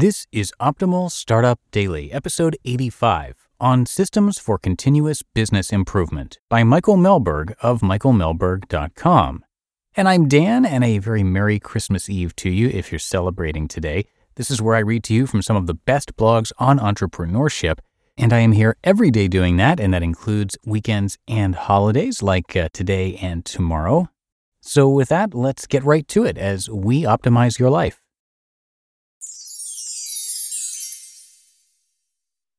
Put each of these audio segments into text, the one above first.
This is Optimal Startup Daily, episode 85, on Systems for Continuous Business Improvement by Michael Mehlberg of michaelmehlberg.com. And I'm Dan, and a very Merry Christmas Eve to you if you're celebrating today. This is where I read to you from some of the best blogs on entrepreneurship, and I am here every day doing that, and that includes weekends and holidays like uh, today and tomorrow. So, with that, let's get right to it as we optimize your life.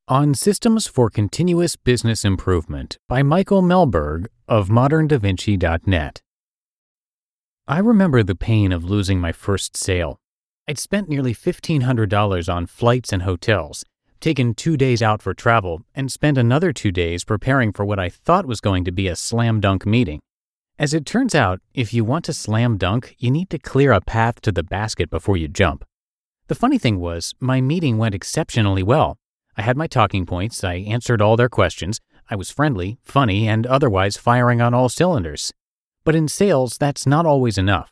On Systems for Continuous Business Improvement by Michael Mehlberg of moderndavinci.net. I remember the pain of losing my first sale. I'd spent nearly $1,500 on flights and hotels, taken two days out for travel, and spent another two days preparing for what I thought was going to be a slam dunk meeting. As it turns out, if you want to slam dunk, you need to clear a path to the basket before you jump. The funny thing was, my meeting went exceptionally well I had my talking points, I answered all their questions, I was friendly, funny, and otherwise firing on all cylinders. But in sales, that's not always enough.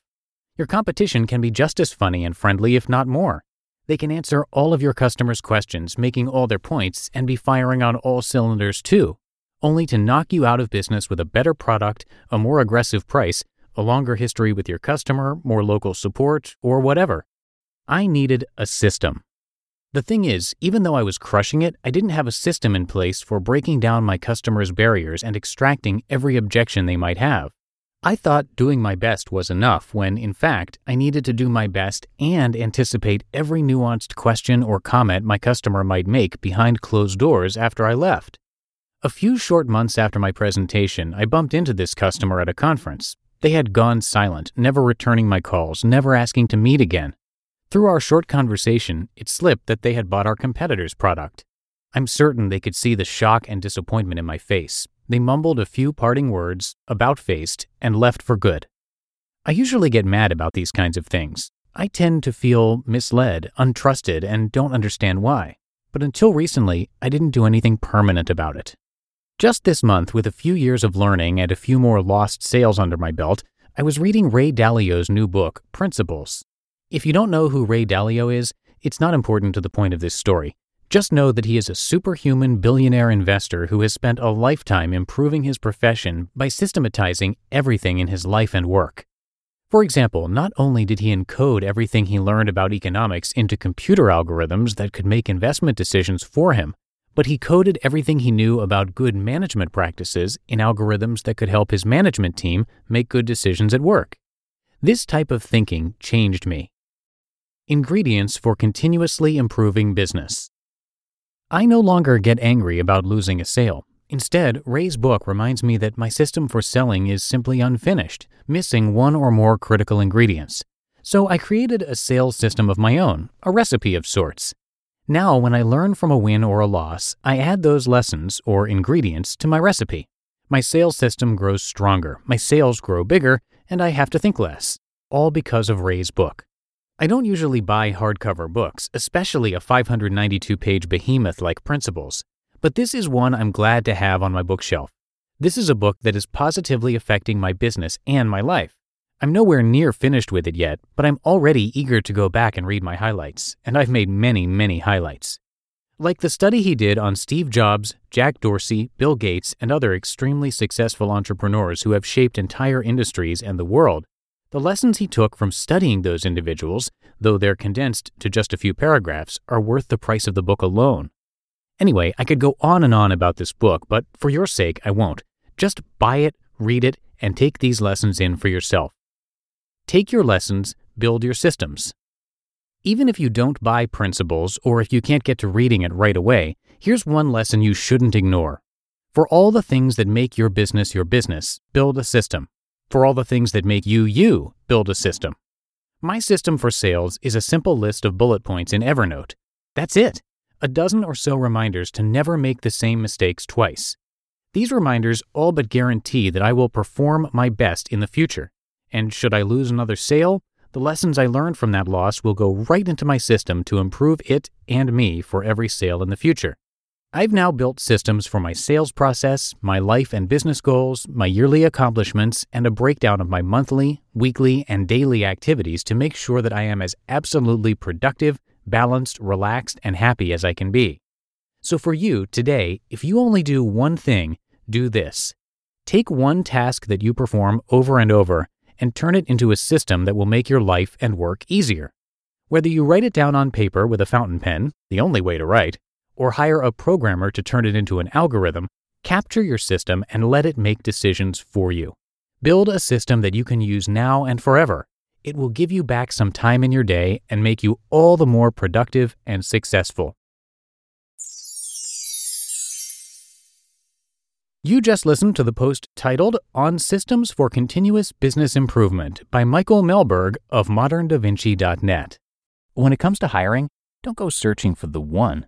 Your competition can be just as funny and friendly, if not more. They can answer all of your customers' questions, making all their points, and be firing on all cylinders too, only to knock you out of business with a better product, a more aggressive price, a longer history with your customer, more local support, or whatever. I needed a system. The thing is, even though I was crushing it, I didn't have a system in place for breaking down my customers' barriers and extracting every objection they might have. I thought doing my best was enough when, in fact, I needed to do my best and anticipate every nuanced question or comment my customer might make behind closed doors after I left. A few short months after my presentation, I bumped into this customer at a conference. They had gone silent, never returning my calls, never asking to meet again. Through our short conversation, it slipped that they had bought our competitor's product. I'm certain they could see the shock and disappointment in my face. They mumbled a few parting words, about faced, and left for good. I usually get mad about these kinds of things. I tend to feel misled, untrusted, and don't understand why. But until recently, I didn't do anything permanent about it. Just this month, with a few years of learning and a few more lost sales under my belt, I was reading Ray Dalio's new book, Principles, if you don't know who Ray Dalio is, it's not important to the point of this story. Just know that he is a superhuman billionaire investor who has spent a lifetime improving his profession by systematizing everything in his life and work. For example, not only did he encode everything he learned about economics into computer algorithms that could make investment decisions for him, but he coded everything he knew about good management practices in algorithms that could help his management team make good decisions at work. This type of thinking changed me. Ingredients for continuously improving business. I no longer get angry about losing a sale. Instead, Ray's book reminds me that my system for selling is simply unfinished, missing one or more critical ingredients. So I created a sales system of my own, a recipe of sorts. Now, when I learn from a win or a loss, I add those lessons or ingredients to my recipe. My sales system grows stronger, my sales grow bigger, and I have to think less, all because of Ray's book. I don't usually buy hardcover books, especially a 592 page behemoth like Principles, but this is one I'm glad to have on my bookshelf. This is a book that is positively affecting my business and my life. I'm nowhere near finished with it yet, but I'm already eager to go back and read my highlights, and I've made many, many highlights. Like the study he did on Steve Jobs, Jack Dorsey, Bill Gates, and other extremely successful entrepreneurs who have shaped entire industries and the world, The lessons he took from studying those individuals, though they're condensed to just a few paragraphs, are worth the price of the book alone. Anyway, I could go on and on about this book, but for your sake, I won't. Just buy it, read it, and take these lessons in for yourself. Take your lessons, build your systems. Even if you don't buy principles or if you can't get to reading it right away, here's one lesson you shouldn't ignore. For all the things that make your business your business, build a system. For all the things that make you you, build a system. My system for sales is a simple list of bullet points in Evernote. That's it. A dozen or so reminders to never make the same mistakes twice. These reminders all but guarantee that I will perform my best in the future. And should I lose another sale, the lessons I learned from that loss will go right into my system to improve it and me for every sale in the future. I've now built systems for my sales process, my life and business goals, my yearly accomplishments, and a breakdown of my monthly, weekly, and daily activities to make sure that I am as absolutely productive, balanced, relaxed, and happy as I can be. So for you today, if you only do one thing, do this. Take one task that you perform over and over and turn it into a system that will make your life and work easier. Whether you write it down on paper with a fountain pen, the only way to write, or hire a programmer to turn it into an algorithm, capture your system and let it make decisions for you. Build a system that you can use now and forever. It will give you back some time in your day and make you all the more productive and successful. You just listened to the post titled On Systems for Continuous Business Improvement by Michael Mehlberg of moderndavinci.net. When it comes to hiring, don't go searching for the one.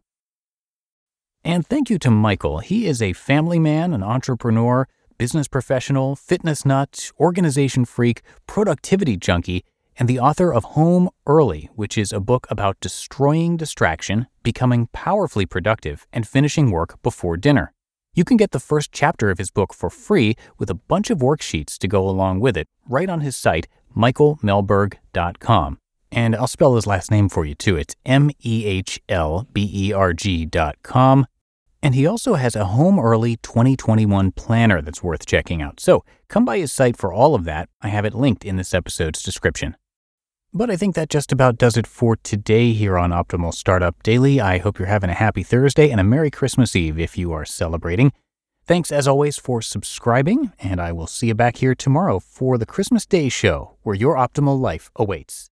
And thank you to Michael. He is a family man, an entrepreneur, business professional, fitness nut, organization freak, productivity junkie, and the author of Home Early, which is a book about destroying distraction, becoming powerfully productive, and finishing work before dinner. You can get the first chapter of his book for free with a bunch of worksheets to go along with it right on his site, michaelmehlberg.com. And I'll spell his last name for you too. It's M E H L B E R G.com. And he also has a Home Early 2021 planner that's worth checking out. So come by his site for all of that. I have it linked in this episode's description. But I think that just about does it for today here on Optimal Startup Daily. I hope you're having a happy Thursday and a Merry Christmas Eve if you are celebrating. Thanks as always for subscribing, and I will see you back here tomorrow for the Christmas Day show where your optimal life awaits.